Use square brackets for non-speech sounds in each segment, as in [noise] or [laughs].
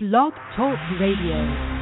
Blog Talk Radio.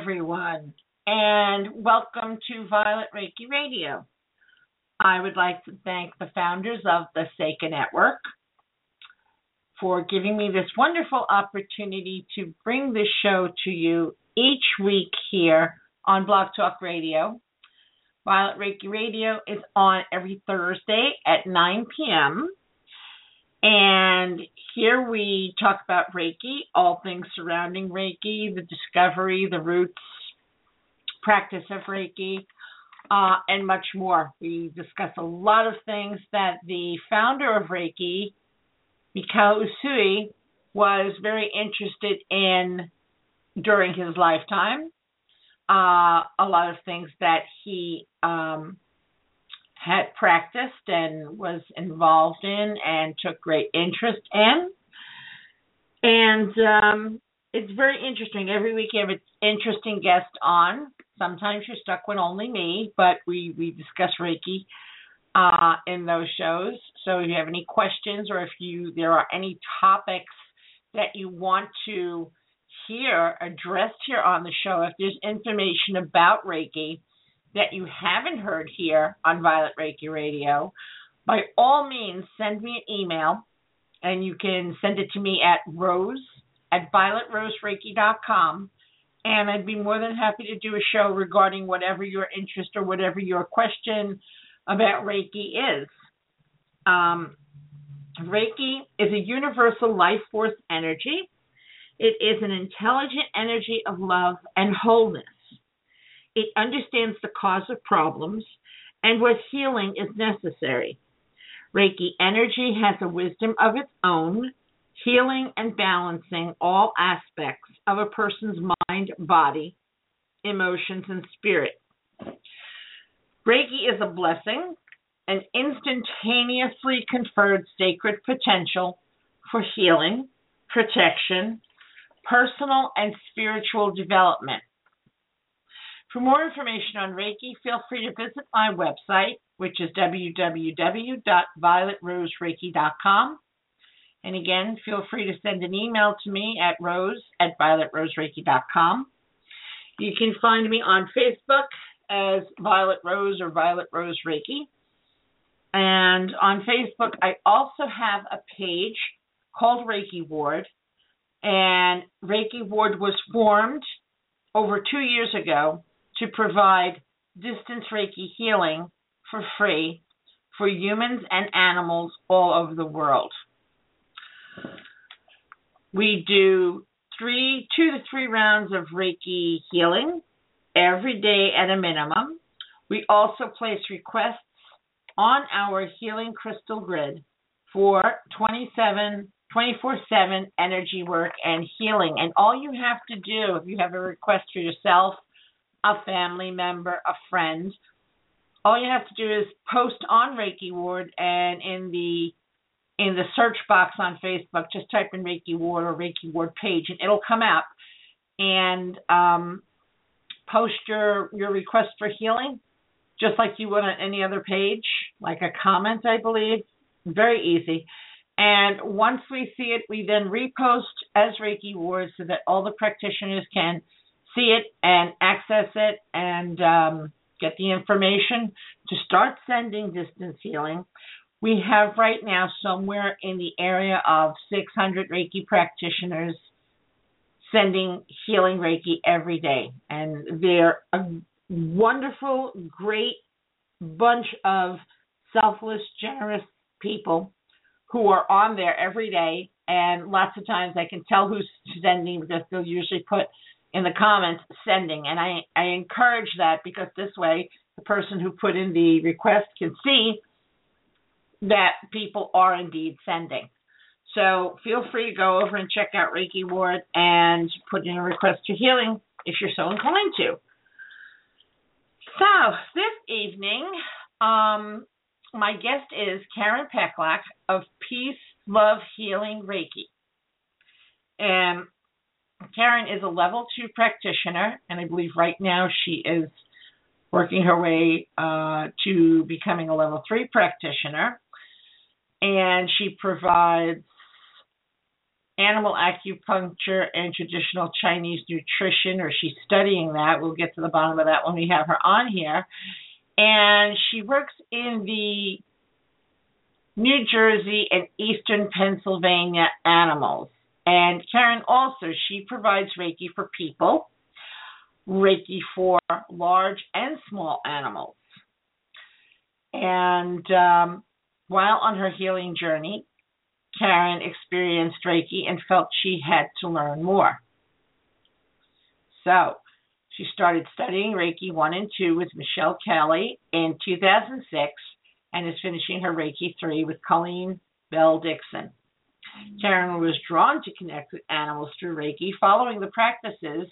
Everyone, and welcome to Violet Reiki Radio. I would like to thank the founders of the Seika Network for giving me this wonderful opportunity to bring this show to you each week here on Blog Talk Radio. Violet Reiki Radio is on every Thursday at 9 p.m. And here we talk about Reiki, all things surrounding Reiki, the discovery, the roots, practice of Reiki, uh, and much more. We discuss a lot of things that the founder of Reiki, Mikao Usui, was very interested in during his lifetime. Uh, a lot of things that he um, had practiced and was involved in and took great interest in. And um, it's very interesting. Every week you have an interesting guest on. Sometimes you're stuck with only me, but we, we discuss Reiki uh, in those shows. So if you have any questions or if you there are any topics that you want to hear addressed here on the show, if there's information about Reiki, that you haven't heard here on Violet Reiki Radio, by all means send me an email and you can send it to me at rose at violetrosereiki.com and I'd be more than happy to do a show regarding whatever your interest or whatever your question about Reiki is. Um, Reiki is a universal life force energy. It is an intelligent energy of love and wholeness. It understands the cause of problems and what healing is necessary. Reiki energy has a wisdom of its own, healing and balancing all aspects of a person's mind, body, emotions, and spirit. Reiki is a blessing, an instantaneously conferred sacred potential for healing, protection, personal and spiritual development. For more information on Reiki, feel free to visit my website, which is www.violetrosereiki.com. And again, feel free to send an email to me at rose at violetrosereiki.com. You can find me on Facebook as Violet Rose or Violet Rose Reiki. And on Facebook, I also have a page called Reiki Ward. And Reiki Ward was formed over two years ago to provide distance Reiki healing for free for humans and animals all over the world. We do three, two to three rounds of Reiki healing every day at a minimum. We also place requests on our healing crystal grid for 27 24 7 energy work and healing. And all you have to do, if you have a request for yourself a family member, a friend, all you have to do is post on Reiki Ward and in the in the search box on Facebook, just type in Reiki Ward or Reiki Ward page, and it'll come up. And um, post your your request for healing, just like you would on any other page, like a comment, I believe. Very easy. And once we see it, we then repost as Reiki Ward so that all the practitioners can see it and access it and um, get the information to start sending distance healing. We have right now somewhere in the area of 600 Reiki practitioners sending healing Reiki every day. And they're a wonderful, great bunch of selfless, generous people who are on there every day. And lots of times I can tell who's sending because they'll usually put in the comments sending. And I, I encourage that because this way the person who put in the request can see that people are indeed sending. So feel free to go over and check out Reiki Ward and put in a request for healing if you're so inclined to. So this evening, um, my guest is Karin Peklak of Peace, Love, Healing Reiki. And Karin is a level two practitioner, and I believe right now she is working her way uh, to becoming a level three practitioner. And she provides animal acupuncture and traditional Chinese nutrition, or she's studying that. We'll get to the bottom of that when we have her on here. And she works in the New Jersey and Eastern Pennsylvania animals. And Karin also, she provides Reiki for people, Reiki for large and small animals. And um, while on her healing journey, Karin experienced Reiki and felt she had to learn more. So she started studying Reiki 1 and 2 with Michelle Kelly in 2006 and is finishing her Reiki 3 with Colleen Bell Dixon. Karin was drawn to connect with animals through Reiki following the practices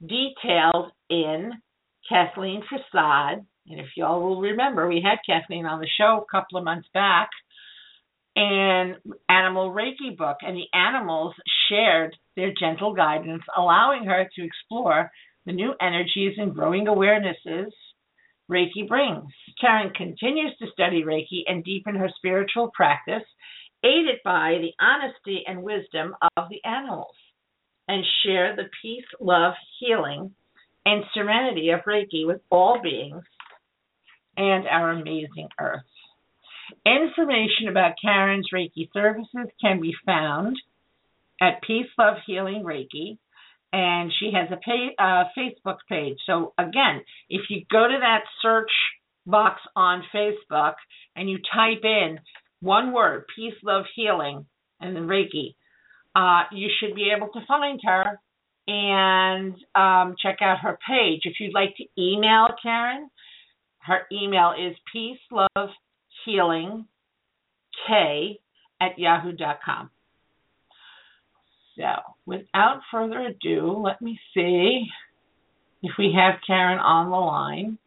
detailed in Kathleen Prasad. And if y'all will remember, we had Kathleen on the show a couple of months back and Animal Reiki book, and the animals shared their gentle guidance, allowing her to explore the new energies and growing awarenesses Reiki brings. Karin continues to study Reiki and deepen her spiritual practice, aided by the honesty and wisdom of the animals, and share the peace, love, healing, and serenity of Reiki with all beings and our amazing earth. Information about Karin's Reiki services can be found at Peace Love Healing Reiki, and she has a pay, uh, Facebook page. So again, if you go to that search box on Facebook and you type in one word, Peace Love Healing, and then Reiki, uh, you should be able to find her and um, check out her page. If you'd like to email Karin, her email is peace love healing k at yahoo.com. So, without further ado, let me see if we have Karin on the line.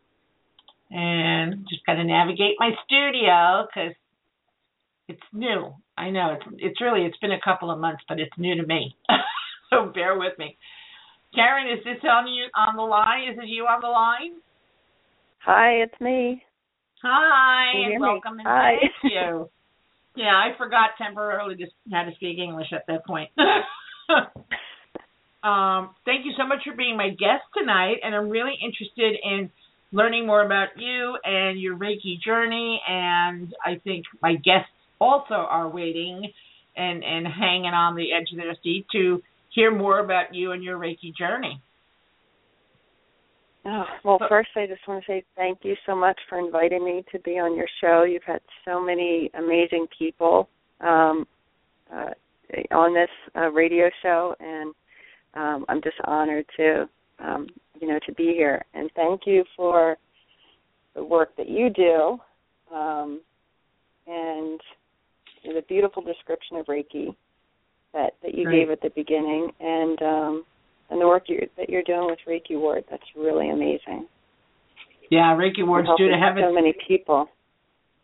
And just got to navigate my studio because it's new. I know it's it's really it's been a couple of months, but it's new to me. [laughs] so bear with me. Karin, is this on you on the line? Is it you on the line? Hi, it's me. Hi, and me? welcome and Hi. thank you. Yeah, I forgot temporarily just how to speak English at that point. [laughs] um, thank you so much for being my guest tonight, and I'm really interested in learning more about you and your Reiki journey. And I think my guests also are waiting and and hanging on the edge of their seat to hear more about you and your Reiki journey. Oh, well, first, I just want to say thank you so much for inviting me to be on your show. You've had so many amazing people um, uh, on this uh, radio show, and um, I'm just honored to, um, you know, to be here. And thank you for the work that you do, um, and the beautiful description of Reiki that that you Right. gave at the beginning, and um, and the work you that you're doing with Reiki Ward. That's really amazing. Yeah, Reiki Ward's due to have so its many people.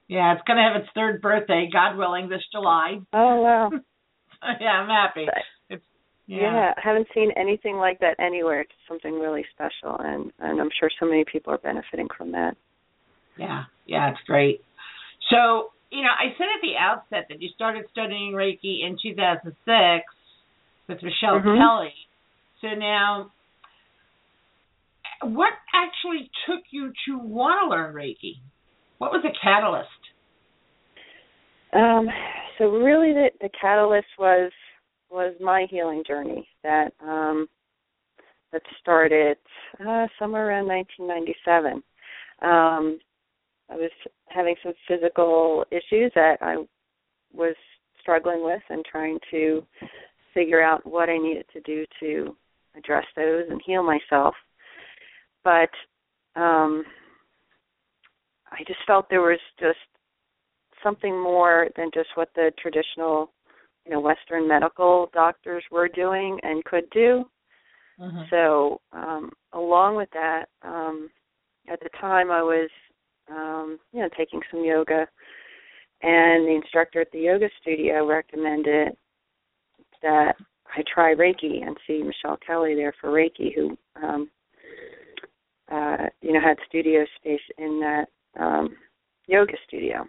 yeah, it's going to have its third birthday, God willing, this July. Oh wow. [laughs] yeah, I'm happy. It's Yeah. yeah. I haven't seen anything like that anywhere. It's something really special, and and I'm sure so many people are benefiting from that. Yeah, yeah, it's great. So, you know, I said at the outset that you started studying Reiki in 2006 with Michelle Mhm. Kelly. So now, what actually took you to want to learn Reiki? What was the catalyst? Um, so really, the the catalyst was was my healing journey that um that started uh, somewhere around 1997. Um, I was having some physical issues that I was struggling with and trying to figure out what I needed to do to address those and heal myself. But um, I just felt there was just something more than just what the traditional, you know, Western medical doctors were doing and could do. Mm-hmm. So, um, along with that, um, at the time I was, um, you know, taking some yoga, and the instructor at the yoga studio recommended that I try Reiki and see Michelle Kelly there for Reiki, who, um, uh, you know, had studio space in that um, yoga studio,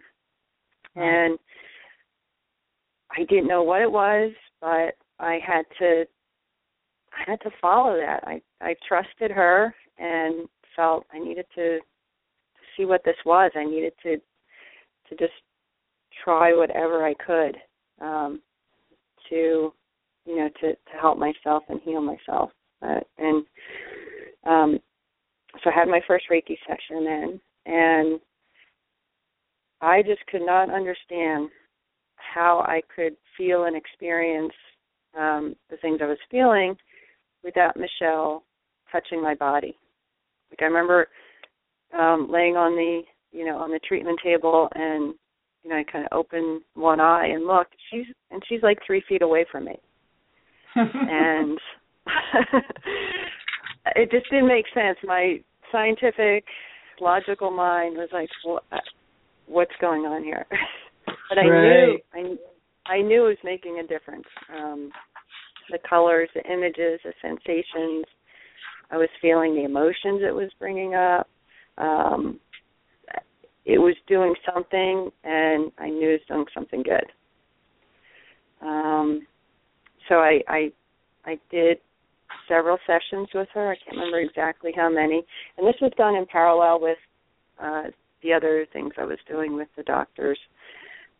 and I didn't know what it was, but I had to I had to follow that. I I trusted her and felt I needed to, to see what this was. I needed to to just try whatever I could um, to you know to to help myself and heal myself. Uh, and um, so I had my first Reiki session then, and I just could not understand how I could feel and experience um, the things I was feeling without Michelle touching my body. Like I remember um laying on the you know on the treatment table and you know I kind of opened one eye and looked. She's and she's like three feet away from me, [laughs] and [laughs] it just didn't make sense. My scientific, logical mind was like, what, "What's going on here?" [laughs] but I knew Right. I I knew it was making a difference. Um, the colors, the images, the sensations. I was feeling the emotions it was bringing up. Um, it was doing something, and I knew it was doing something good. Um, so I, I, I did several sessions with her. I can't remember exactly how many, and this was done in parallel with uh, the other things I was doing with the doctors.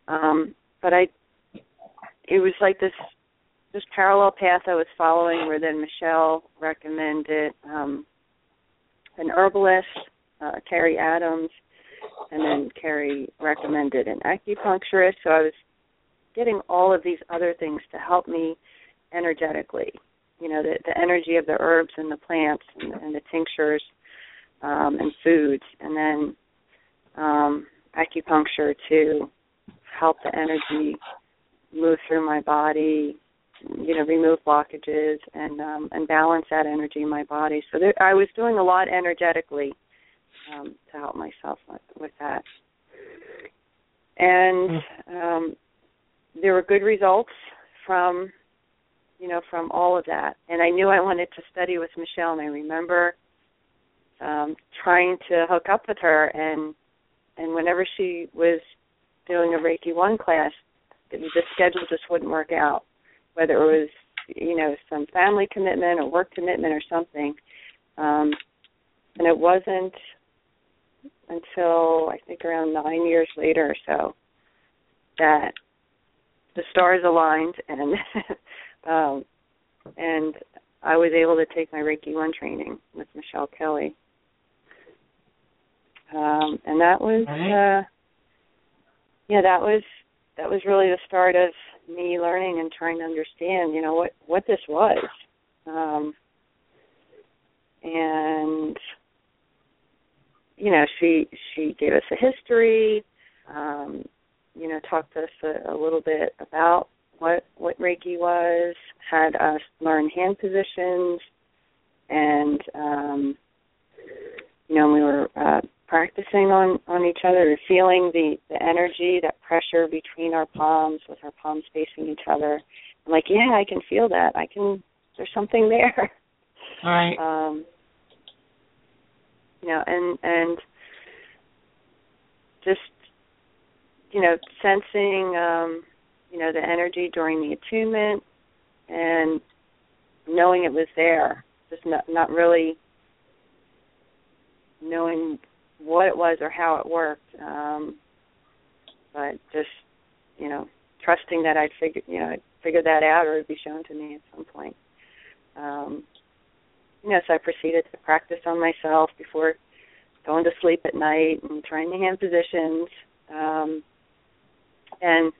Um, but I, it was like this this parallel path I was following where then Michelle recommended um, an herbalist, uh, Carrie Adams, and then Carrie recommended an acupuncturist. So I was getting all of these other things to help me energetically. You know, the, the energy of the herbs and the plants and, and the tinctures um, and foods, and then um, acupuncture to help the energy move through my body, you know remove blockages and um and balance that energy in my body so there, i was doing a lot energetically um to help myself with, with that. And um there were good results from you know from all of that. And i knew i wanted to study with michelle and i remember um trying to hook up with her. And and whenever she was doing a reiki one class the schedule just wouldn't work out. Whether it was you know some family commitment or work commitment or something um and it wasn't until i think around nine years later or so that the stars aligned and [laughs] um and i was able to take my reiki one training with michelle kelly um and that was uh yeah that was that was really the start of me learning and trying to understand, you know, what what this was. Um and you know, she she gave us a history, um, you know, talked to us a, a little bit about what what Reiki was, had us learn hand positions and um you know, we were uh, practicing on on each other, feeling the the energy, that pressure between our palms, with our palms facing each other. I'm like, yeah, I can feel that. I can. There's something there. All right. Um, you know, and and just you know, sensing um, you know the energy during the attunement and knowing it was there, just not not really knowing what it was or how it worked, um, but just you know trusting that I'd figure you know I'd figure that out or it'd be shown to me at some point. Um, so I proceeded to practice on myself before going to sleep at night and trying the hand positions. Um, and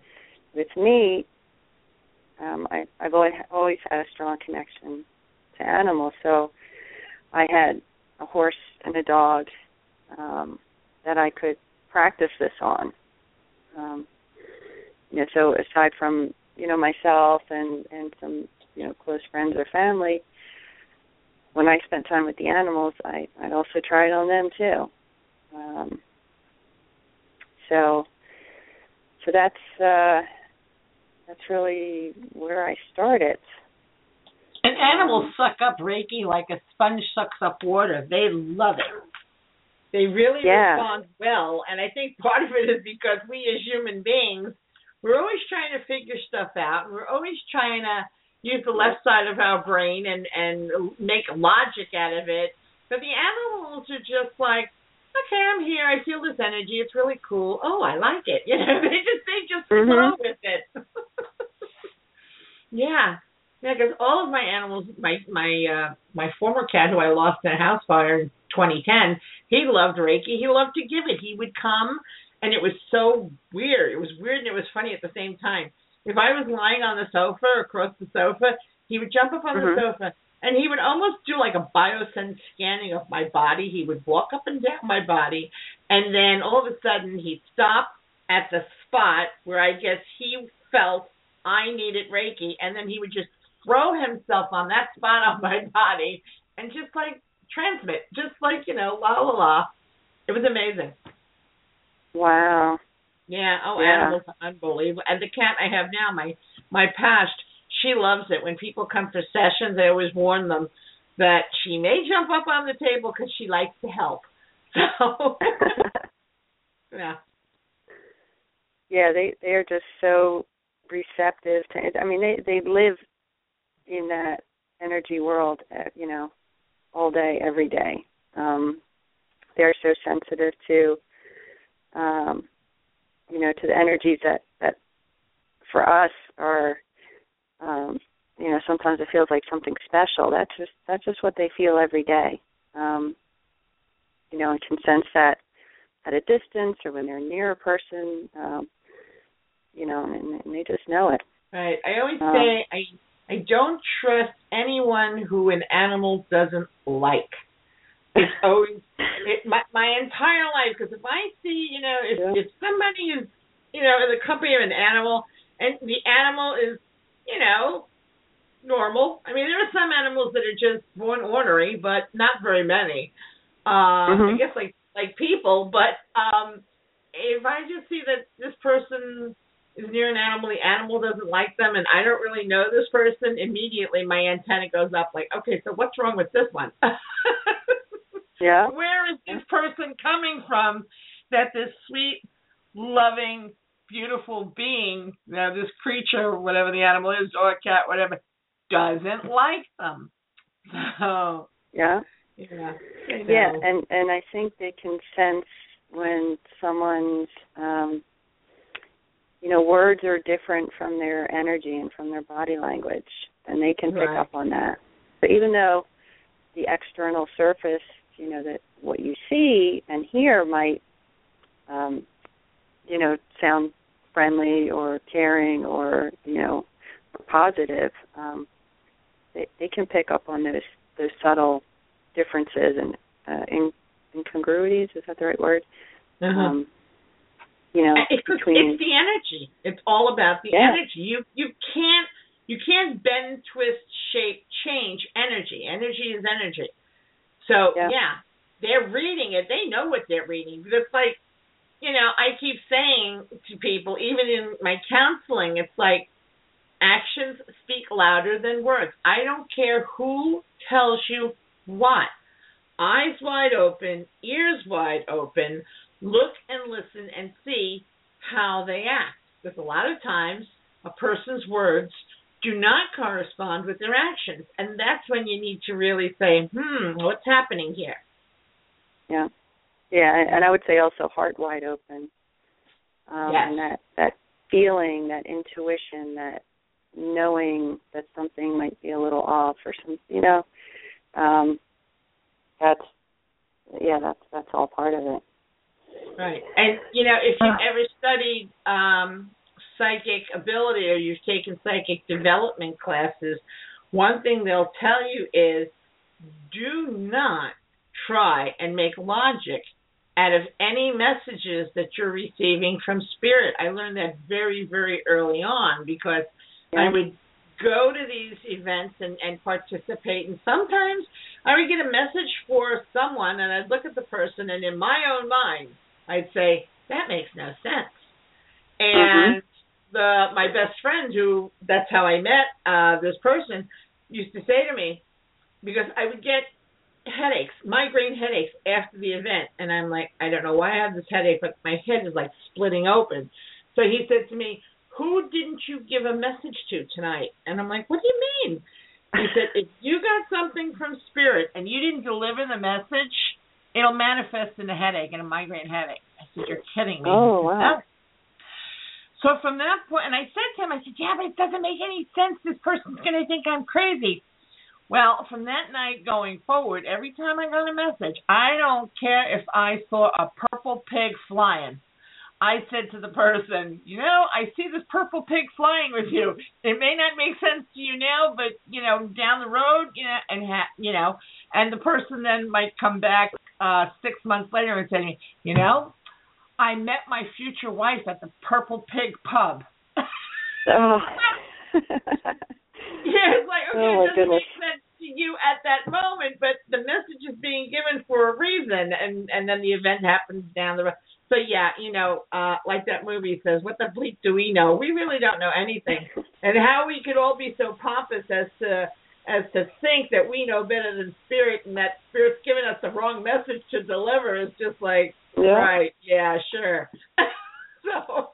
with me, um, I, I've always always had a strong connection to animals. So I had a horse and a dog um, that I could practice this on. Um, you know, so aside from you know myself and and some you know close friends or family, when I spent time with the animals, I I also tried on them too. Um, so so that's uh, that's really where I started. And animals suck up Reiki like a sponge sucks up water. They love it. They really Yeah. respond well, and I think part of it is because we as human beings, we're always trying to figure stuff out. and We're always trying to use the left side of our brain and and make logic out of it. But the animals are just like, okay, I'm here. I feel this energy. It's really cool. Oh, I like it. [laughs] You know, they just they just Mhm. flow with it. [laughs] yeah, yeah. Because all of my animals, my my uh my former cat who I lost in a house fire in 2010, he loved Reiki. He loved to give it. He would come, and it was so weird. It was weird and it was funny at the same time. If I was lying on the sofa or across the sofa, he would jump up on Mhm. the sofa and he would almost do like a byosen scanning of my body. He would walk up and down my body, and then all of a sudden he'd stop at the spot where I guess he felt I needed Reiki, and then he would just throw himself on that spot on my body and just like transmit, just like you know, la la la. It was amazing. Wow. Yeah. Oh, Yeah. animals are unbelievable. And the cat I have now, my my past, she loves it. When people come for sessions, I always warn them that she may jump up on the table because she likes to help. [laughs] So, yeah. yeah, they they are just so receptive to. I mean, they they live in that energy world, uh, you know, all day, every day. Um, they're so sensitive to, um, you know, to the energies that that for us are, um, you know, sometimes it feels like something special. That's just that's just what they feel every day. Um, you know, and can sense that at a distance or when they're near a person. Um, you know, and, and they just know it. Right. I always Um, say I I don't trust anyone who an animal doesn't like. It's always it, my my entire life because if I see you know if Yeah. if somebody is you know in the company of an animal and the animal is you know normal. I mean there are some animals that are just born ornery, but not very many. Uh, I Mhm. guess like like people, but um if I just see that this person is near an animal, the animal doesn't like them, and I don't really know this person, immediately my antenna goes up like, okay, so what's wrong with this one? [laughs] Yeah. Where is this person coming from that this sweet, loving, beautiful being, you know, this creature, whatever the animal is, or a cat, whatever, doesn't like them? So, Yeah. yeah. Yeah, and and I think they can sense when someone's um you know, words are different from their energy and from their body language and they can pick Right. up on that. But even though the external surface, you know, that what you see and hear might um you know, sound friendly or caring or, you know, or positive, um they they can pick up on those those subtle differences and uh, in, incongruities. Is that the right word? Uh-huh. Um, you know, it's, between it's the energy. It's all about the Yeah. energy. You you can't you can't bend, twist, shape, change energy. Energy is energy. So Yeah. yeah, they're reading it. They know what they're reading. But it's like, you know, I keep saying to people, even in my counseling, it's like actions speak louder than words. I don't care who tells you what. Eyes wide open, ears wide open, look and listen and see how they act. Because a lot of times a person's words do not correspond with their actions. And that's when you need to really say, hmm, what's happening here? Yeah. Yeah, and I would say also heart wide open. Um yes. and that that feeling, that intuition, that knowing that something might be a little off or some you know. Um that's yeah, that's that's all part of it. Right. And you know, if you've ever studied um psychic ability or you've taken psychic development classes, one thing they'll tell you is do not try and make logic out of any messages that you're receiving from spirit. I learned that very, very early on because Yeah. I would go to these events and, and participate and sometimes I would get a message for someone and I'd look at the person and in my own mind I'd say, That makes no sense. Mm-hmm. And the my best friend who that's how I met uh this person used to say to me because I would get headaches, migraine headaches after the event and I'm like, I don't know why I have this headache, but my head is like splitting open. So he said to me, Who didn't you give a message to tonight? And I'm like, What do you mean? He said, If you got something from spirit and you didn't deliver the message, it'll manifest in a headache and a migraine headache. I said, You're kidding me. Oh, wow. So from that point, and I said to him, I said, yeah, but it doesn't make any sense. This person's going to think I'm crazy. Well, from that night going forward, every time I got a message, I don't care if I saw a purple pig flying. I said to the person, you know, I see this purple pig flying with you. It may not make sense to you now, but you know, down the road, you know, and ha- you know, and the person then might come back uh six months later and say you know, I met my future wife at the Purple Pig pub. Oh. [laughs] Yeah, it's like okay, Oh, it doesn't goodness. make sense to you at that moment, but the message is being given for a reason, and and then the event happens down the road. So yeah, you know, uh, like that movie says, what the bleep do we know? We really don't know anything, [laughs] and how we could all be so pompous as to as to think that we know better than spirit, and that spirit's giving us the wrong message to deliver is just like, yeah. right, yeah, sure. [laughs] so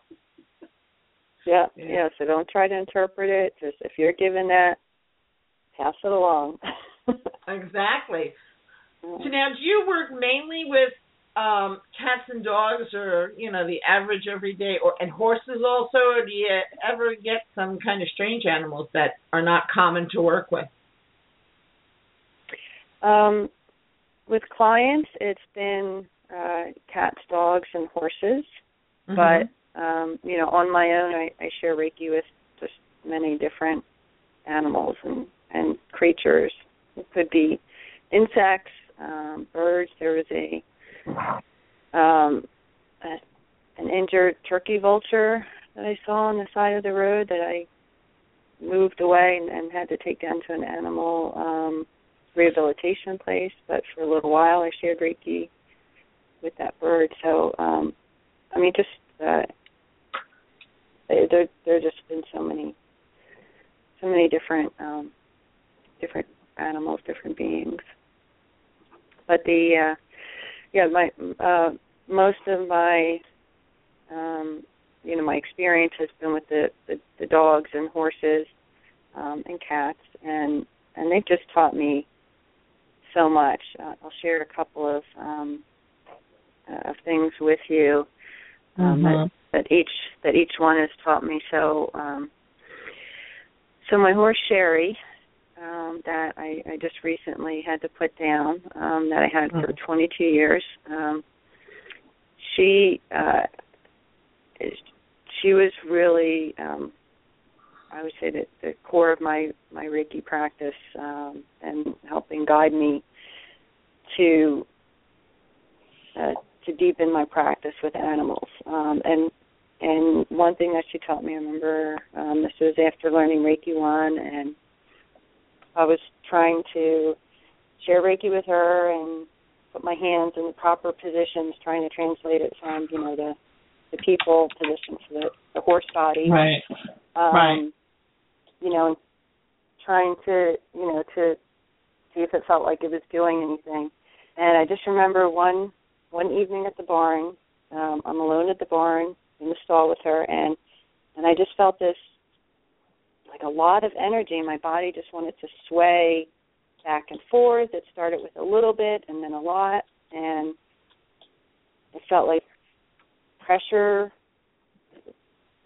Yeah, Yeah. yeah. So don't try to interpret it. Just if you're given that, pass it along. [laughs] exactly. So now, do you work mainly with um cats and dogs, or you know, the average everyday, or and horses also? Or do you ever get some kind of strange animals that are not common to work with? Um, with clients, it's been uh, cats, dogs, and horses. Mm-hmm. But um, you know, on my own, I, I share Reiki with just many different animals and and creatures. It could be insects, um, birds. There was a um, a, an injured turkey vulture that I saw on the side of the road that I moved away and, and had to take down to an animal um, rehabilitation place. But for a little while, I shared Reiki with that bird. So, um, I mean, just uh, there there just been so many so many different um, different animals, different beings. But the uh, yeah, my uh, most of my um, you know my experience has been with the the, the dogs and horses um, and cats, and and they've just taught me so much. Uh, I'll share a couple of um, uh, of things with you um, that, that each that each one has taught me. So um, so my horse Sherry. Um, that I, I just recently had to put down um, that I had for 22 years. Um, she uh, she was really um, I would say that the core of my my Reiki practice um, and helping guide me to uh, to deepen my practice with animals. Um, and and one thing that she taught me, I remember um, this was after learning Reiki one, and I was trying to share Reiki with her and put my hands in the proper positions, trying to translate it from you know the the people position to the, the horse body. Right. Um, Right. You know, and trying to you know to see if it felt like it was doing anything. And I just remember one one evening at the barn. Um, I'm alone at the barn in the stall with her, and and I just felt this like a lot of energy. in My body just wanted to sway back and forth. It started with a little bit and then a lot, and it felt like pressure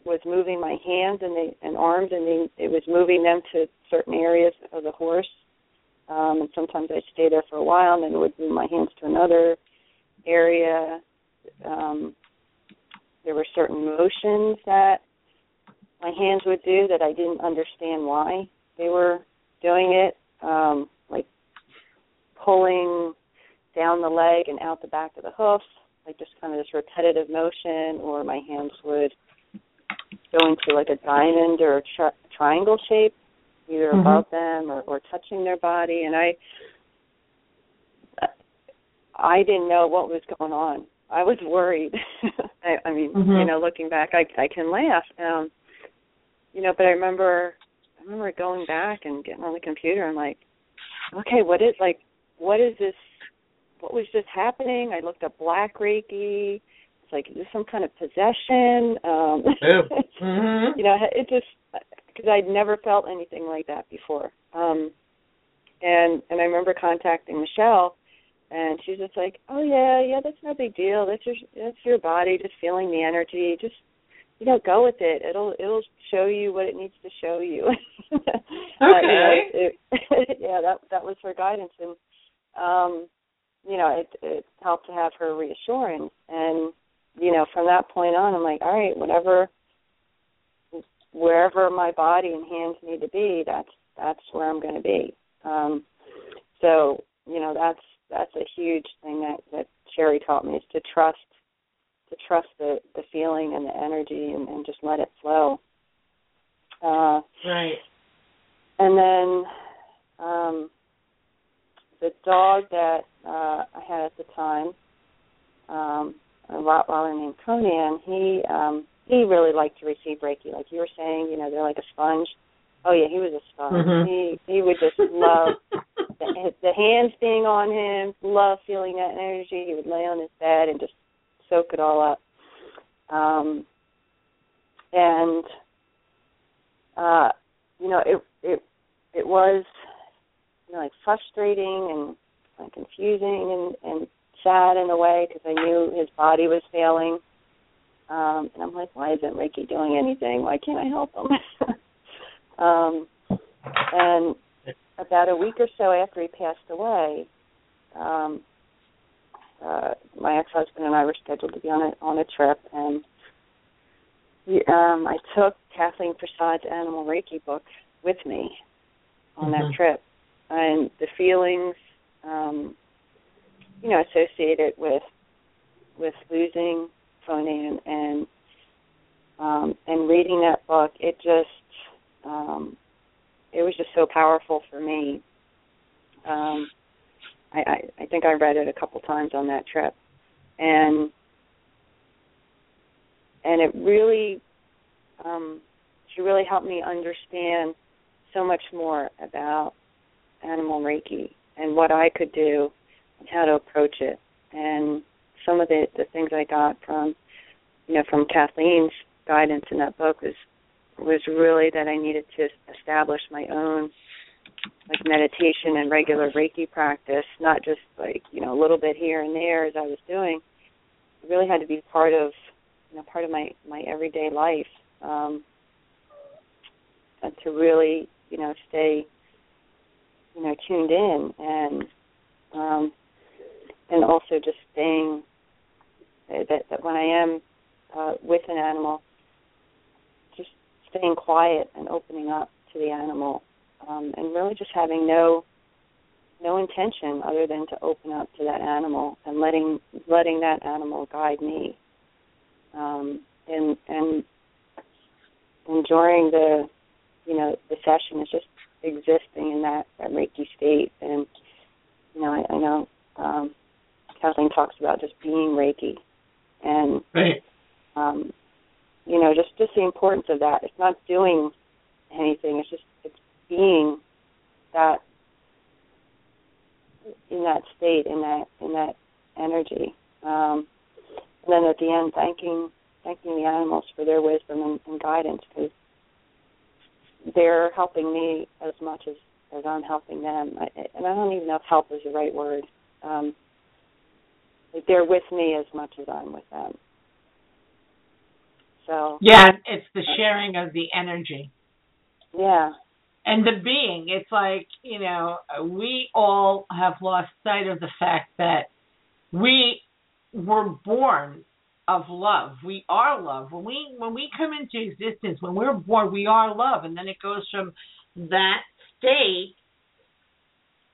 was moving my hands and the and arms, and the, it was moving them to certain areas of the horse. Um, and sometimes I'd stay there for a while, and then would move my hands to another area. Um, there were certain motions that my hands would do that I didn't understand why they were doing it, um, like pulling down the leg and out the back of the hoof, like just kind of this repetitive motion, or my hands would go into like a diamond or a tri- triangle shape, either Mhm. above them or, or touching their body, and I I didn't know what was going on. I was worried. [laughs] I, I mean, Mhm. you know, looking back, I I can laugh. Um, you know, but I remember I remember going back and getting on the computer and like, okay, what is like, what is this? What was just happening? I looked up Black Reiki. Like, is this some kind of possession? Um, [laughs] Mhm. you know, it just because I'd never felt anything like that before. Um, and and I remember contacting Michelle, and she's just like, "Oh yeah, yeah, that's no big deal. That's your that's your body just feeling the energy. Just you know, go with it. It'll it'll show you what it needs to show you." [laughs] Uh, you know, Okay. it, [laughs] yeah, that that was her guidance, and um, you know, it it helped to have her reassurance. And you know, from that point on, I'm like, all right, whatever wherever my body and hands need to be, that's that's where I'm going to be. Um, so you know that's that's a huge thing that that Sherry taught me is to trust to trust the the feeling and the energy and, and just let it flow. Uh, Right. and then um, the dog that uh, I had at the time, um, a Rottweiler named Conan, he um, he really liked to receive Reiki. Like you were saying, you know, they're like a sponge. Oh yeah, he was a sponge. Mhm. He he would just love the, the hands being on him, love feeling that energy. He would lay on his bed and just soak it all up. Um, and uh, you know, it it it was you know like frustrating and like confusing and and sad in a way because I knew his body was failing. Um, and I'm like, why isn't Reiki doing anything? Why can't I help him? [laughs] um, and about a week or so after he passed away, um, uh, my ex-husband and I were scheduled to be on a on a trip, and we, um, I took Kathleen Prasad's Animal Reiki book with me on Mhm. that trip, and the feelings, um, you know, associated with with losing Conan and um, and reading that book, it just um, it was just so powerful for me. Um, I, I, I think I read it a couple times on that trip, and and it really um, she really helped me understand so much more about animal reiki and what I could do how to approach it and some of the the things I got from you know from Kathleen's guidance in that book was was really that I needed to establish my own like meditation and regular Reiki practice, not just like, you know, a little bit here and there as I was doing. It really had to be part of you know, part of my, my everyday life. Um and to really, you know, stay you know, tuned in and um and also just staying that that when I am uh with an animal just staying quiet and opening up to the animal um, and really just having no no intention other than to open up to that animal and letting letting that animal guide me. Um, and and enjoying the you know the session is just existing in that, that Reiki state. And you know I, I know um, Kathleen talks about just being Reiki, and Right. um, you know, just just the importance of that. It's not doing anything. It's just it's being that in that state, in that in that energy. Um, and then at the end, thanking thanking the animals for their wisdom and, and guidance because they're helping me as much as as I'm helping them. I, and I don't even know if help is the right word. Um, like they're with me as much as I'm with them. So. Yeah, it's the sharing of the energy. yeah, and the being it's like you know we all have lost sight of the fact that we were born of love. We are love. When we when we come into existence when we're born we are love. And then it goes from that state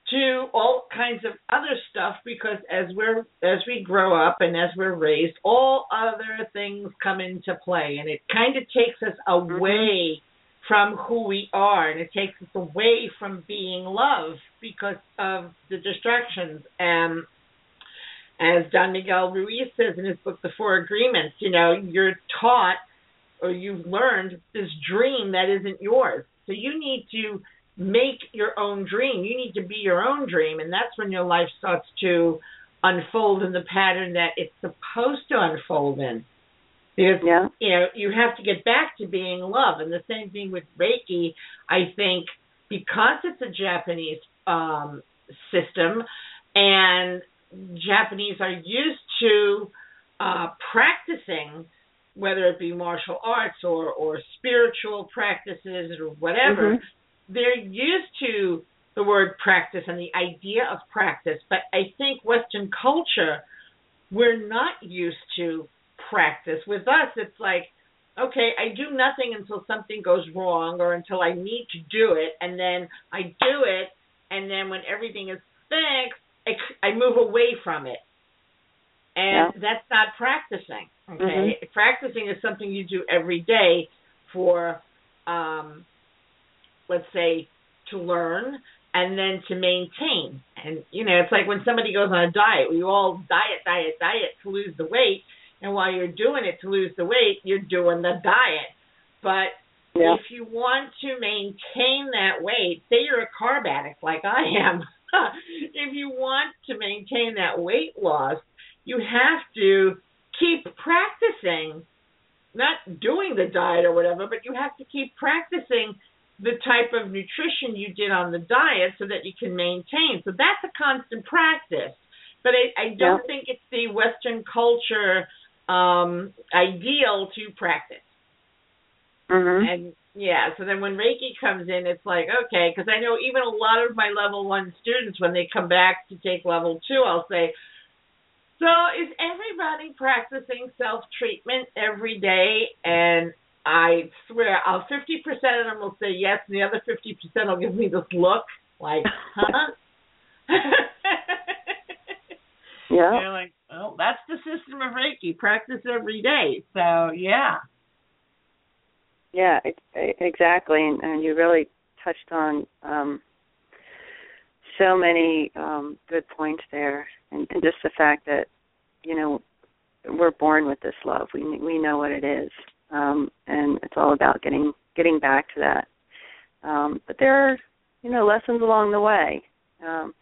to all kinds of other stuff because as we're as we grow up and as we're raised all other things come into play. And it kind of takes us away mm-hmm. from who we are. And it takes us away from being love because of the distractions. And as Don Miguel Ruiz says in his book The Four Agreements, you know, you're taught or you've learned this dream that isn't yours. So you need to make your own dream. You need to be your own dream and that's when your life starts to unfold in the pattern that it's supposed to unfold in. Because yeah, you know, you have to get back to being love. And the same thing with Reiki, I think because it's a Japanese um system and Japanese are used to uh practicing whether it be martial arts or or spiritual practices or whatever, Mhm. They're used to the word practice and the idea of practice, but I think Western culture we're not used to practice. With us, it's like, okay, I do nothing until something goes wrong or until I need to do it, and then I do it, and then when everything is fixed, I, I move away from it. And that's not practicing. Okay, practicing is something you do every day for, um, let's say, to learn and then to maintain. And you know, it's like when somebody goes on a diet, we all diet, diet, diet to lose the weight. And while you're doing it to lose the weight, you're doing the diet. But yeah, if you want to maintain that weight, say you're a carb addict like I am, [laughs] if you want to maintain that weight loss, you have to keep practicing, not doing the diet or whatever, but you have to keep practicing the type of nutrition you did on the diet so that you can maintain. So that's a constant practice. But I, I don't Yeah. think it's the Western culture um, ideal to practice. mhm, And yeah, so then when Reiki comes in, it's like, okay, because I know even a lot of my level one students, when they come back to take level two, I'll say, so is everybody practicing self treatment every day? And I swear, I'll 50% of them will say yes, and the other 50% will give me this look like, huh? [laughs] yeah. They're like, oh, that's the system of Reiki. Practice every day. So, yeah. Yeah, ex- exactly, and, and you really touched on um, so many um, good points there, and, and just the fact that you know we're born with this love. We we know what it is, um, and it's all about getting getting back to that. Um, but there are you know lessons along the way, um,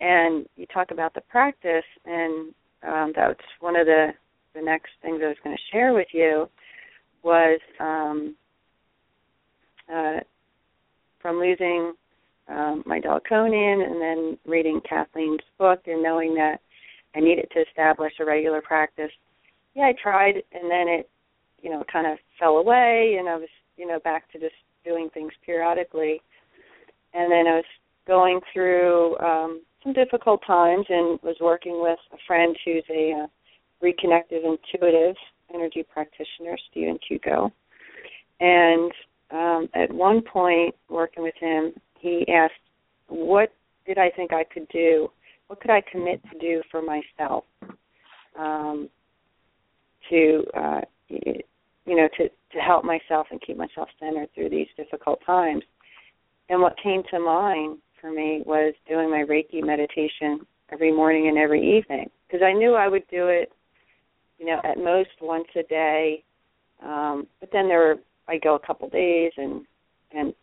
and you talk about the practice, and um, that's one of the the next things I was going to share with you was. Um, uh, from losing um, my dog Conan and then reading Kathleen's book and knowing that I needed to establish a regular practice. Yeah, I tried and then it, you know, kind of fell away and I was, you know, back to just doing things periodically. And then I was going through um, some difficult times and was working with a friend who's a uh, reconnective intuitive energy practitioner, Stephen Hugo. And um, at one point, working with him, he asked, "What did I think I could do? What could I commit to do for myself um, to, uh, you know, to to help myself and keep myself centered through these difficult times?" And what came to mind for me was doing my Reiki meditation every morning and every evening. because I knew I would do it, you know, at most once a day. Um, but then there were I go a couple days and and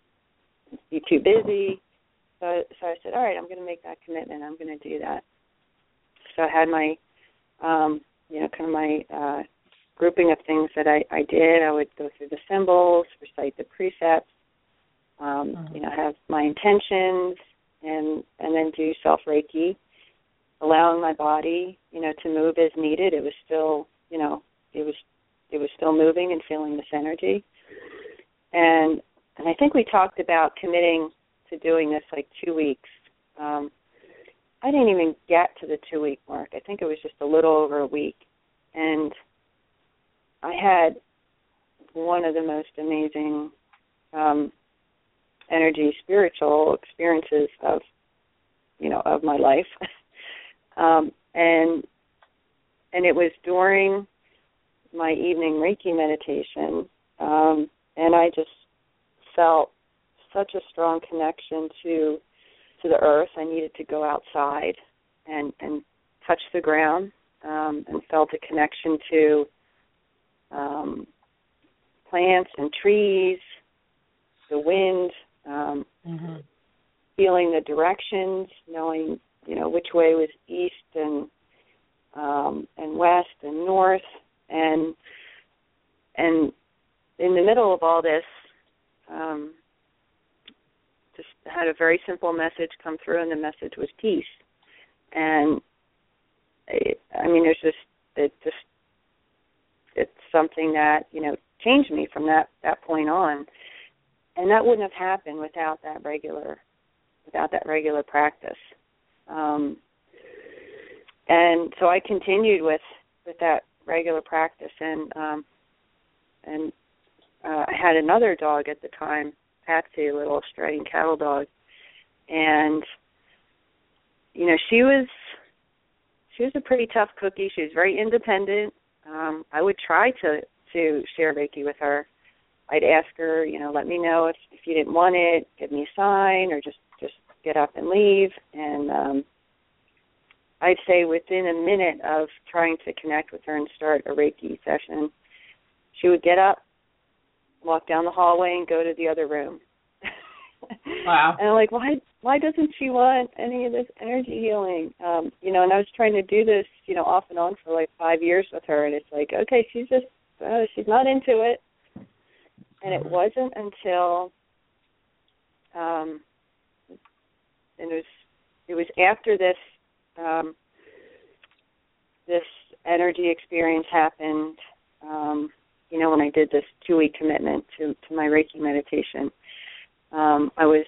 be too busy. So so I said, all right, I'm going to make that commitment. I'm going to do that. So I had my, um, you know, kind of my uh, grouping of things that I, I did. I would go through the symbols, recite the precepts, um, mm-hmm. you know, have my intentions, and and then do self reiki, allowing my body, you know, to move as needed. It was still, you know, it was it was still moving and feeling this energy. And and I think we talked about committing to doing this like two weeks. Um, I didn't even get to the two week mark. I think it was just a little over a week. And I had one of the most amazing um energy spiritual experiences of you know of my life. [laughs] Um and and it was during my evening reiki meditation um and i just felt such a strong connection to to the earth. I needed to go outside and and touch the ground um and felt a connection to um plants and trees the wind um, mm-hmm. feeling the directions, knowing you know which way was east and um, and west and north, and and in the middle of all this, um, just had a very simple message come through, and the message was peace. And it, I mean, there's just it just it's something that you know changed me from that that point on. And that wouldn't have happened without that regular without that regular practice. Um, and so i continued with with that regular practice and um and uh, i had another dog at the time patsy a little australian cattle dog. And you know she was she was a pretty tough cookie. She was very independent um i would try to to share reiki with her I'd ask her, you know, let me know if if you didn't want it, give me a sign, or just just get up and leave. And um, I'd say within a minute of trying to connect with her and start a Reiki session, she would get up, walk down the hallway, and go to the other room. Wow. and I'm like, why why doesn't she want any of this energy healing? Um, you know, and I was trying to do this, you know, off and on for like five years with her and it's like, okay, she's just uh, she's not into it and it wasn't until um and it was it was after this um this energy experience happened um you know when I did this two week commitment to to my Reiki meditation um I was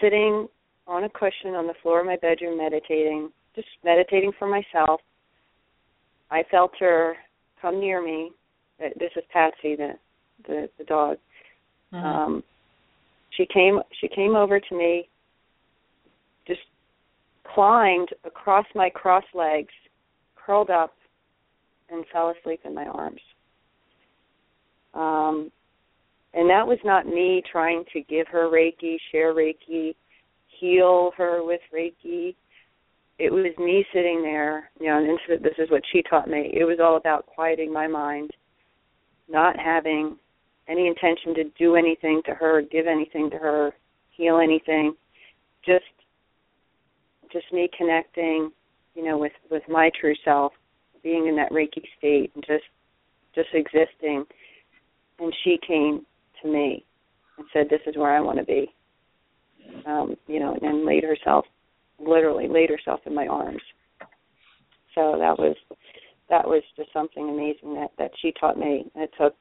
sitting on a cushion on the floor of my bedroom meditating just meditating for myself I felt her come near me this is Patsy the the the dog. Mm-hmm. Um, she came she came over to me, just climbed across my cross legs, curled up, and fell asleep in my arms. Um, and that was not me trying to give her Reiki, share Reiki, heal her with Reiki. It was me sitting there, you know, and this is what she taught me. It was all about quieting my mind, not having any intention to do anything to her, give anything to her, heal anything. Just just me connecting, you know, with with my true self, being in that Reiki state and just just existing. And she came to me and said, "This is where I want to be." Um, you know, and then laid herself, literally laid herself in my arms. So that was that was just something amazing that that she taught me. It took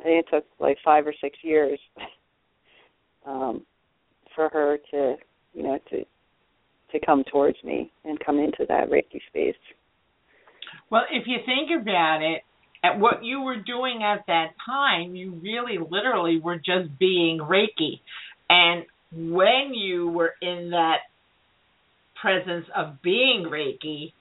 I [laughs] think it took like five or six years [laughs] um, for her to, you know, to to come towards me and come into that Reiki space. Well, if you think about it, at what you were doing at that time, you really literally were just being Reiki. And when you were in that presence of being Reiki,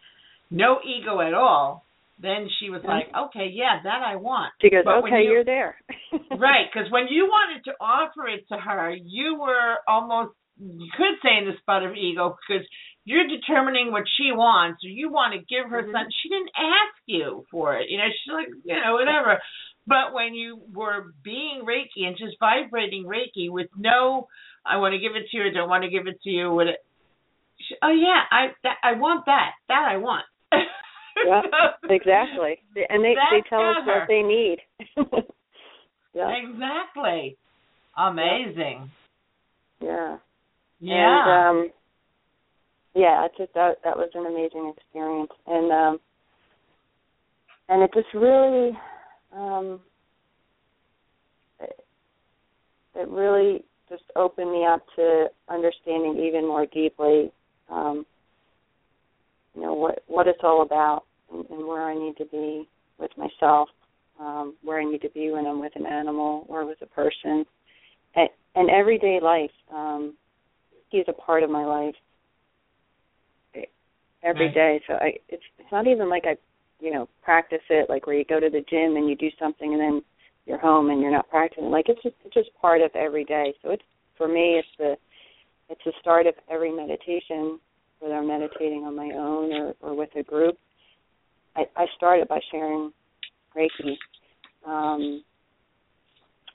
no ego at all, then she was like, okay, yeah, that I want. She goes, but okay, you, are there. [laughs] right, because when you wanted to offer it to her, you were almost, you could say in the spot of ego, because you're determining what she wants, or you want to give her Mhm. something. She didn't ask you for it. You know, she's like, you know, whatever. But when you were being Reiki and just vibrating Reiki with no, I want to give it to you, or don't want to give it to you, what it, she, oh yeah, I that, I want that. That I want. Yeah, exactly. [laughs] And they they tell us what they need. [laughs] yeah. Exactly. Amazing. Yeah. Yeah. And um yeah, it just that that was an amazing experience. And um and it just really um it, it really just opened me up to understanding even more deeply um you know what what it's all about and, and where I need to be with myself, um, where I need to be when I'm with an animal or with a person. And, and everyday life. Um he's a part of my life every Right. day. So I it's it's not even like I you know practice it like where you go to the gym and you do something and then you're home and you're not practicing. Like it's just it's just part of every day. So it's for me it's the it's the start of every meditation, whether I'm meditating on my own or, or with a group. I, I started by sharing Reiki. Um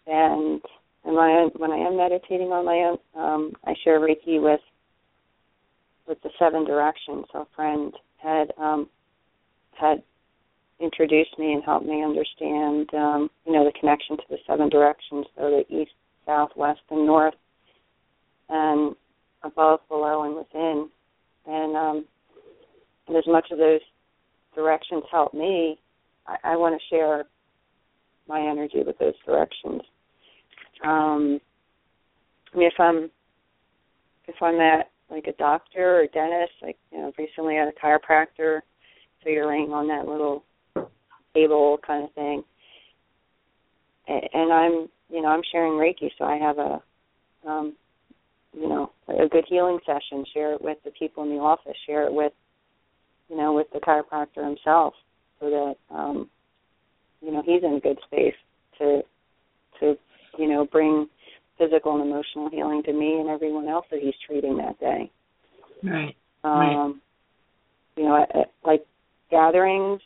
and and when I when I am meditating on my own, um, I share Reiki with with the seven directions. A friend had um, had introduced me and helped me understand, um, you know, the connection to the seven directions. So the east, south, west, and north, and above, below, and within. And um, and as much of those directions help me, I, I want to share my energy with those directions. Um, I mean, if I'm if I'm at like a doctor or dentist, like you know, recently had a chiropractor, so you're laying on that little table kind of thing, and, and I'm you know I'm sharing Reiki, so I have a um, you know a good healing session. Share it with the people in the office. Share it with you know with the chiropractor himself, so that um, you know he's in a good space to to you know bring physical and emotional healing to me and everyone else that he's treating that day. right. Um, Right. You know, at, at, like gatherings.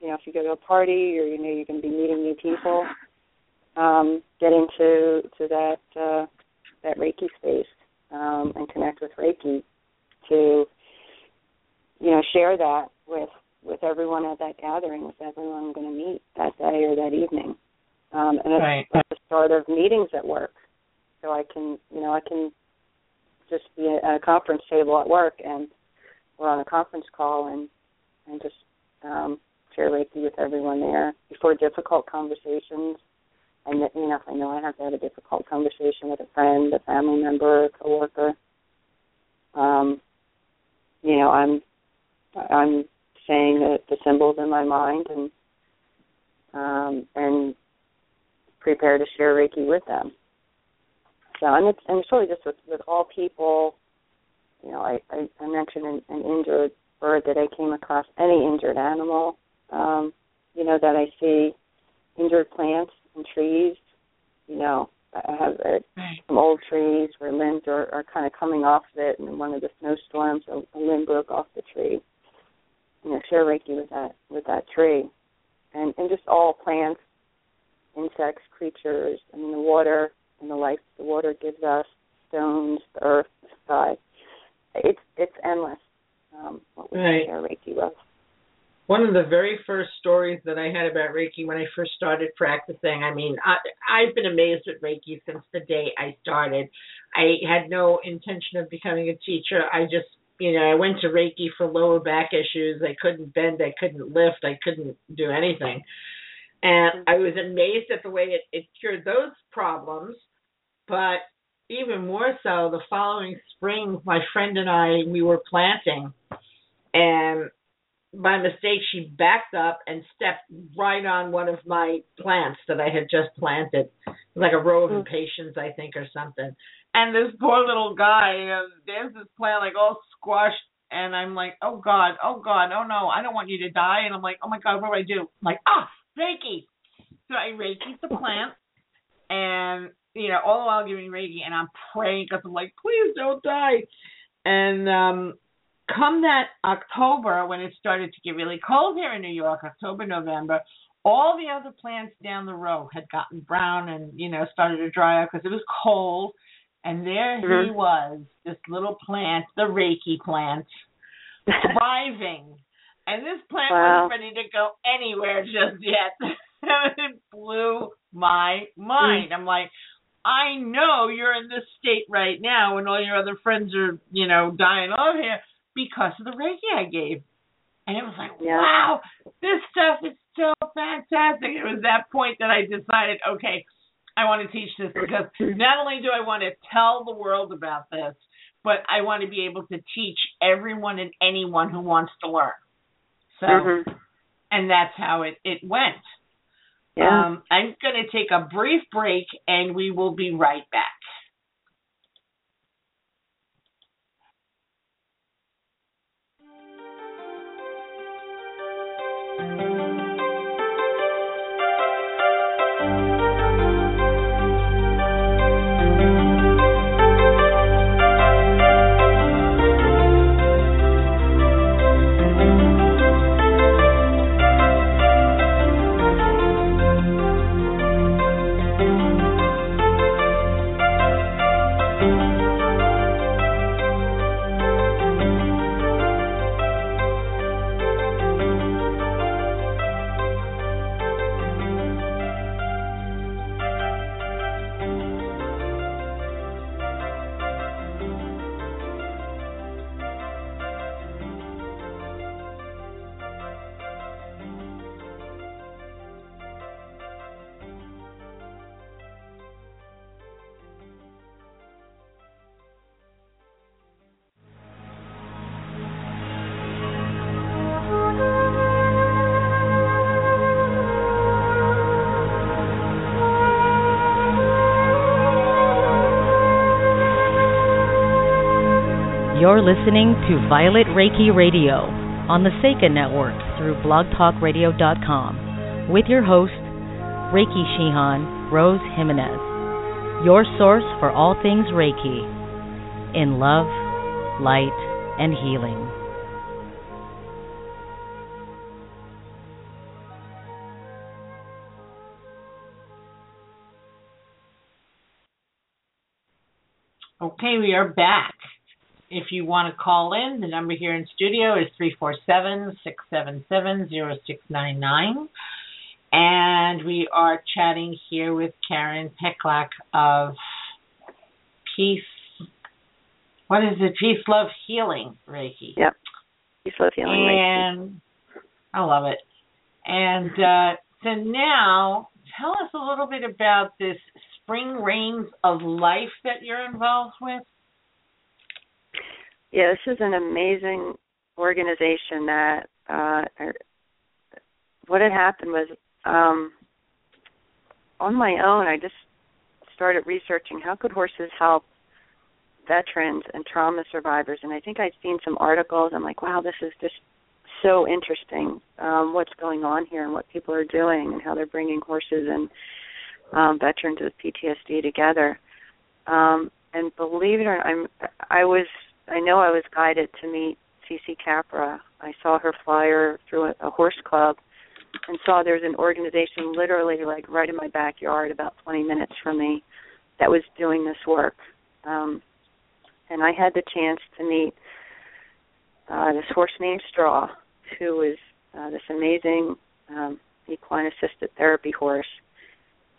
You know, if you go to a party or you know you're going to be meeting new people, um, get into to that uh, that Reiki space um, and connect with Reiki to you know share that with with everyone at that gathering, with everyone I'm going to meet that day or that evening. Um, and it's Right. the start of meetings at work, so I can you know I can just be at a conference table at work and we're on a conference call and and just um, share Reiki with everyone there before difficult conversations. And that, you know, if I know I have to have a difficult conversation with a friend, a family member, a coworker, um, you know, I'm I'm saying the, the symbols in my mind and um, and prepare to share Reiki with them. So and it's and it's really just with, with all people. You know, I, I, I mentioned an, an injured bird that I came across, any injured animal, um, you know, that I see injured plants and trees, you know, I have uh, Right. some old trees where limbs are, are kind of coming off of it, and in one of the snowstorms, a, a limb broke off the tree. You know, share Reiki with that with that tree, and and just all plants, insects, creatures. I mean, the water and the life the water gives us, stones, the earth, the sky. It's it's endless. Um, what we Right. share Reiki with. One of the very first stories that I had about Reiki when I first started practicing, I mean, I, I've been amazed with Reiki since the day I started. I had no intention of becoming a teacher. I just, you know, I went to Reiki for lower back issues. I couldn't bend, I couldn't lift, I couldn't do anything. And I was amazed at the way it, it cured those problems. But even more so, the following spring, my friend and I, we were planting. And by mistake she backed up and stepped right on one of my plants that I had just planted. Like a row of Mm. impatiens, I think, or something. And this poor little guy, you know, there's this plant like all squashed and I'm like, Oh God, oh God, oh no, I don't want you to die and I'm like, Oh my God, what do I do? I'm like, Ah, Reiki. So I Reiki the plant and you know, all the while giving Reiki and I'm praying because I'm like, please don't die. And um come that October when it started to get really cold here in New York, October, November, all the other plants down the row had gotten brown and you know started to dry out because it was cold. And there Mhm. he was, this little plant, the Reiki plant, thriving. [laughs] And this plant Wow. wasn't ready to go anywhere just yet. [laughs] it blew my mind. I'm like, I know you're in this state right now and all your other friends are, you know, dying off here because of the Reiki I gave. And it was like, Yeah. wow, this stuff is so fantastic. It was that point that I decided, okay, I want to teach this because not only do I want to tell the world about this, but I want to be able to teach everyone and anyone who wants to learn. So, Mhm. and that's how it, it went. Yeah. Um, I'm going to take a brief break and we will be right back. You're listening to Violet Reiki Radio on the Seika Network through blogtalkradio.com with your host, Reiki Shihan Rose Jimenez, your source for all things Reiki in love, light, and healing. Okay, we are back. If you want to call in, the number here in studio is 347-677-0699. And we are chatting here with Karin Peklak of Peace. What is it? Peace, Love, Healing Reiki. Yep. Peace, love, healing. Reiki. And I love it. And uh, so now, tell us a little bit about this Spring Rains of Life that you're involved with. Yeah, this is an amazing organization that uh er- what had happened was um on my own I just started researching how could horses help veterans and trauma survivors and I think I'd seen some articles. I'm like wow this is just so interesting um what's going on here and what people are doing and how they're bringing horses and um veterans with PTSD together. Um and believe it or not I'm I was I know I was guided to meet Cece Capra. I saw her flyer through a, a horse club and saw there's an organization literally like right in my backyard about 20 minutes from me that was doing this work. Um, and I had the chance to meet uh, this horse named Straw, who is uh, this amazing um, equine assisted therapy horse.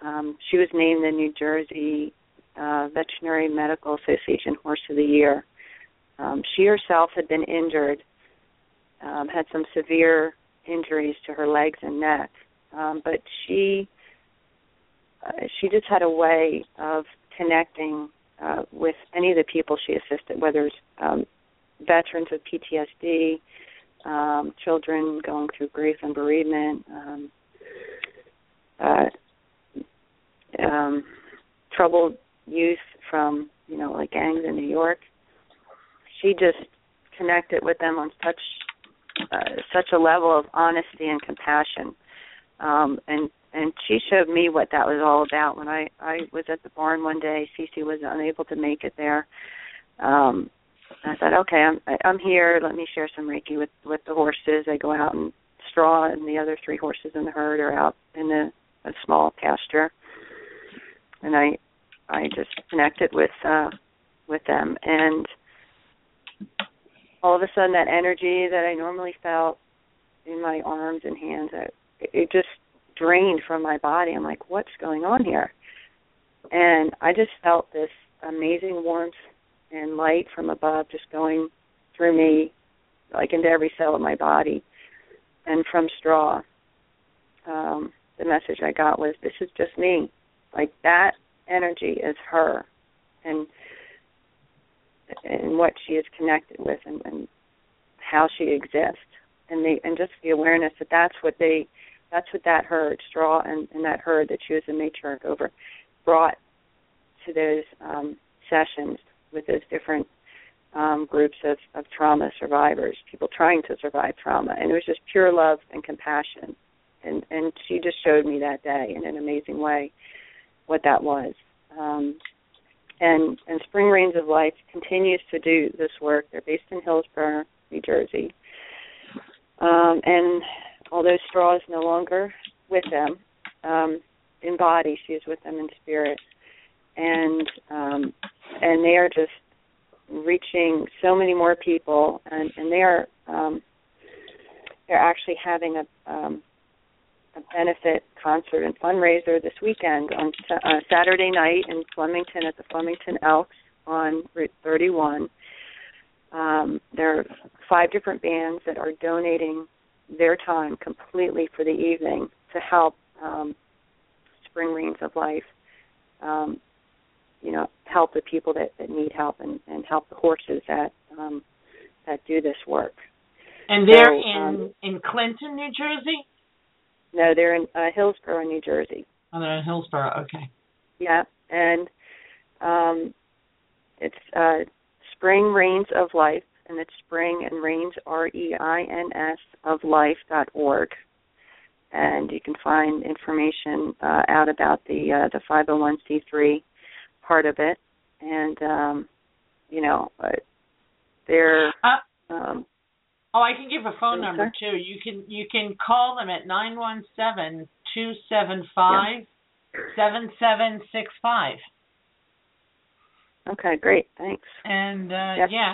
Um, she was named the New Jersey uh, Veterinary Medical Association Horse of the Year. Um, she herself had been injured, um, had some severe injuries to her legs and neck, um, but she uh, she just had a way of connecting uh, with any of the people she assisted, whether it's um, veterans with PTSD, um, children going through grief and bereavement, um, uh, um, troubled youth from you know like gangs in New York. She just connected with them on such uh, such a level of honesty and compassion, um, and and she showed me what that was all about. When I I was at the barn one day, Cece was unable to make it there. Um, I thought, okay, I'm I'm here. Let me share some Reiki with with the horses. I go out and straw, and the other three horses in the herd are out in the a small pasture, and I I just connected with uh with them, and all of a sudden, that energy that I normally felt in my arms and hands, it, it just drained from my body. I'm like, what's going on here? And I just felt this amazing warmth and light from above just going through me, like into every cell of my body. And from straw, um, the message I got was, "This is just me. Like that energy is her, and and what she is connected with, and, and how she exists, and the and just the awareness that that's what they, that's what that herd straw and, and that herd that she was a matriarch over, brought to those um, sessions with those different um, groups of, of trauma survivors, people trying to survive trauma, and it was just pure love and compassion, and and she just showed me that day in an amazing way what that was. Um, and and Spring Rains of Life continues to do this work. They're based in Hillsborough, New Jersey, um, and although Straw is no longer with them um, in body, she is with them in spirit, and um, and they are just reaching so many more people, and, and they are um, they're actually having a um, a benefit concert and fundraiser this weekend on uh, Saturday night in Flemington at the Flemington Elks on Route 31. Um, there are five different bands that are donating their time completely for the evening to help um, Spring Rains of Life um, you know help the people that, that need help and, and help the horses that um, that do this work. And they're so, in um, in Clinton, New Jersey. No, they're in uh, Hillsborough, New Jersey. Oh, they're in Hillsborough. Okay. Yeah, and um, it's uh, Spring Rains of Life, and it's Spring and Rains R E I N S of Life dot org and you can find information uh, out about the uh, the 501c3 part of it, and um, you know, uh, they're. Uh, um, oh, I can give a phone number too. You can you can call them at nine one seven two seven five seven seven six five. Okay, great. Thanks. And uh, yep. yeah,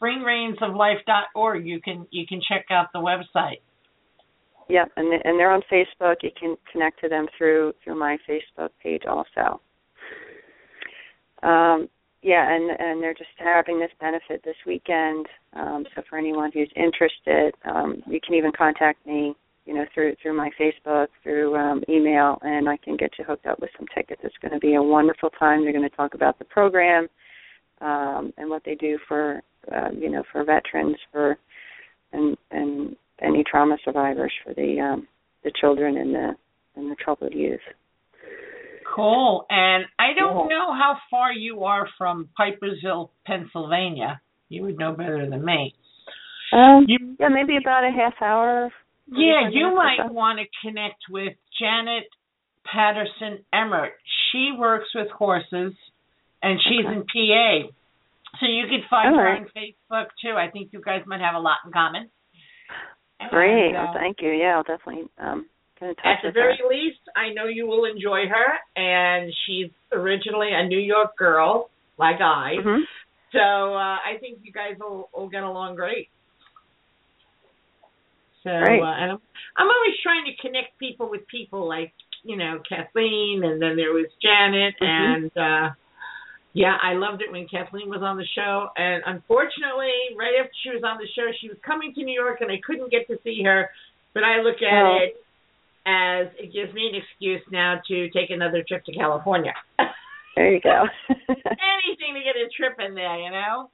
springrainsoflife.org. You can you can check out the website. Yeah, and and they're on Facebook. You can connect to them through through my Facebook page also um, yeah, and and they're just having this benefit this weekend. Um, so for anyone who's interested, um, you can even contact me, you know, through through my Facebook, through um, email, and I can get you hooked up with some tickets. It's going to be a wonderful time. They're going to talk about the program um, and what they do for, uh, you know, for veterans, for and and any trauma survivors, for the um, the children and the and the troubled youth. Cool. And I don't know how far you are from Pipersville, Pennsylvania. You would know better than me. Um, you, yeah, maybe about a half hour. Yeah, you might want to connect with Janet Patterson Emmert. She works with horses, and she's okay. in PA. So you could find her on Facebook too. I think you guys might have a lot in common. Great. And, uh, well, thank you. Yeah, I'll definitely um, at the very her. least, I know you will enjoy her, and she's originally a New York girl, like I. Mm-hmm. So uh, I think you guys will, will get along great. So, right. uh, and I'm, I'm always trying to connect people with people, like you know Kathleen, and then there was Janet, mm-hmm. and uh, yeah, I loved it when Kathleen was on the show. And unfortunately, right after she was on the show, she was coming to New York, and I couldn't get to see her. But I look at oh. it as it gives me an excuse now to take another trip to California. [laughs] there you go. [laughs] Anything to get a trip in there, you know.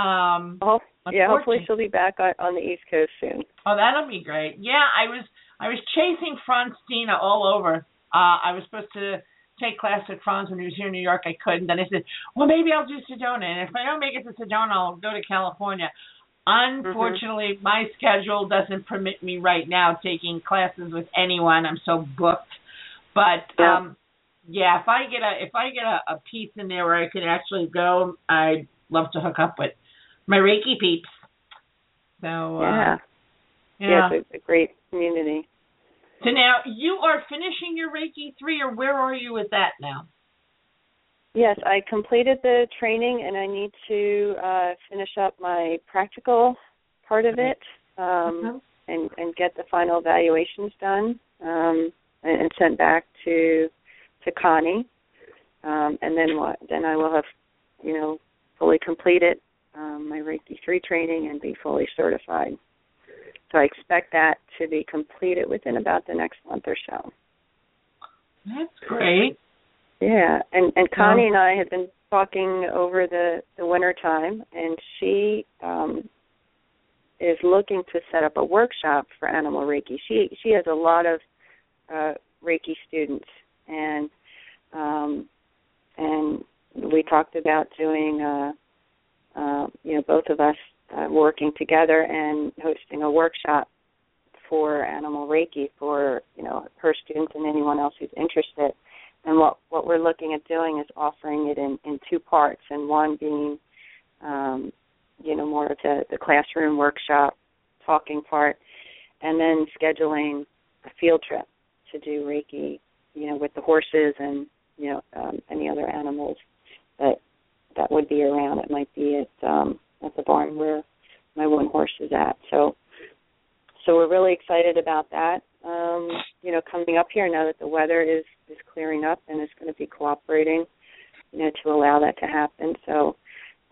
Um, yeah, hopefully she'll be back on, on the East Coast soon. Oh, that'll be great. Yeah, I was I was chasing Frans Stiene all over. Uh, I was supposed to take class at Frans when he was here in New York. I couldn't. Then I said, well, maybe I'll do Sedona, and if I don't make it to Sedona, I'll go to California. Unfortunately, mm-hmm. my schedule doesn't permit me right now taking classes with anyone. I'm so booked. But yeah. um yeah, if I get a if I get a, a piece in there where I can actually go, I'd love to hook up with my Reiki peeps. So yeah, uh, yeah, yeah. it's a, a great community. So now you are finishing your Reiki three, or where are you with that now? Yes, I completed the training, and I need to uh, finish up my practical part of it, um, Mhm. and and get the final evaluations done, um, and, and sent back to to Connie, um, and then what? Then I will have, you know, fully completed um, my Reiki three training and be fully certified. So I expect that to be completed within about the next month or so. That's great. Yeah, and and Connie and I have been talking over the the winter time, and she um, is looking to set up a workshop for animal Reiki. She she has a lot of uh, Reiki students, and um, and we talked about doing, uh, uh, you know, both of us uh, working together and hosting a workshop for animal Reiki for you know her students and anyone else who's interested. And what what we're looking at doing is offering it in in two parts, and one being, um, you know, more of the the classroom workshop talking part, and then scheduling a field trip to do Reiki, you know, with the horses and you know um, any other animals that that would be around. It might be at um, at the barn where my one horse is at. So so we're really excited about that. Um, you know, coming up here now that the weather is is clearing up and is going to be cooperating, you know, to allow that to happen. So,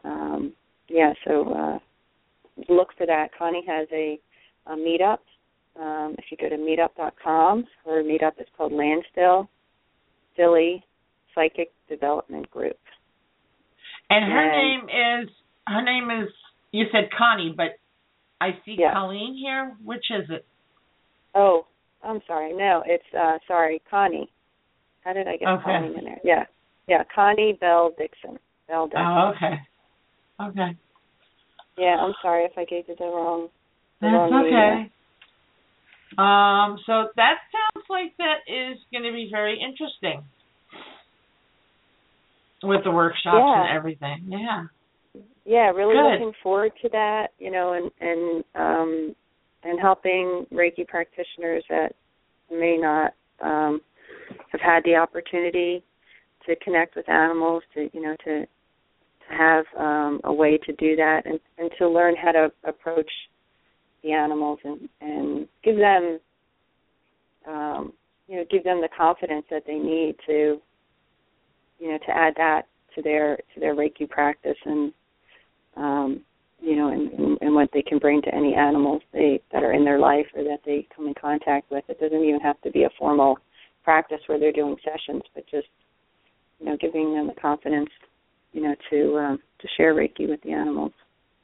um, yeah, so uh, look for that. Connie has a, a meetup. Um, if you go to meetup.com, her meetup is called Landstill Philly Psychic Development Group. And her And- name is her name is you said Connie, but I see Yeah. Colleen here. Which is it? Oh, I'm sorry. No, it's uh sorry, Connie. How did I get Okay. Colleen in there? Yeah. Yeah, Connie Bell Dixon. Bell Dixon. Oh, okay. Okay. Yeah, I'm sorry if I gave you the wrong the That's wrong okay. Um, so that sounds like that is going to be very interesting with the workshops Yeah. and everything. Yeah. yeah really Good. looking forward to that you know and and um and helping reiki practitioners that may not um have had the opportunity to connect with animals to you know to to have um a way to do that and and to learn how to approach the animals and and give them um you know give them the confidence that they need to you know to add that to their to their reiki practice and um, you know, and, and, and what they can bring to any animals they that are in their life or that they come in contact with. It doesn't even have to be a formal practice where they're doing sessions, but just you know, giving them the confidence, you know, to um, to share Reiki with the animals.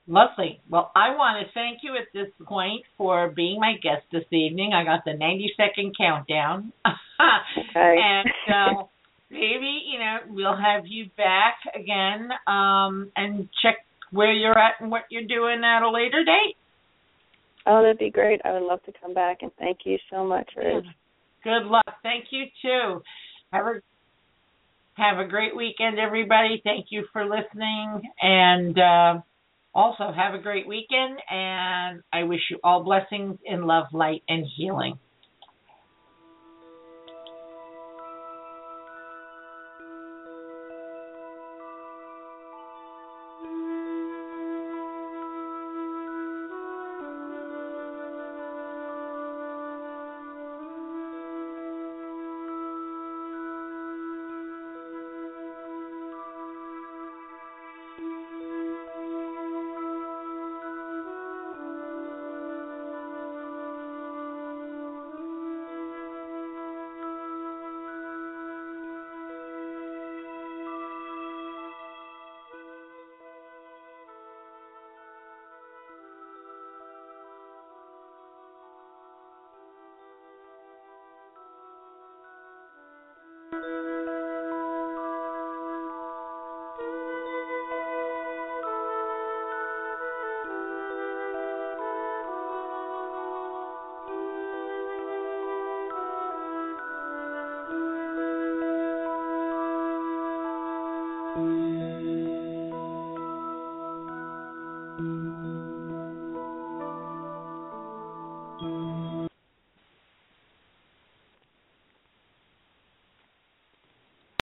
Lovely. Well, I want to thank you at this point for being my guest this evening. I got the 90 second countdown. [laughs] Okay. and uh, maybe, you know, we'll have you back again um, and check where you're at and what you're doing at a later date. oh, that'd be great. I would love to come back and thank you so much, Rose. Good luck. Thank you too. Have a have a great weekend, everybody. Thank you for listening, and uh, also have a great weekend. And I wish you all blessings in love, light, and healing.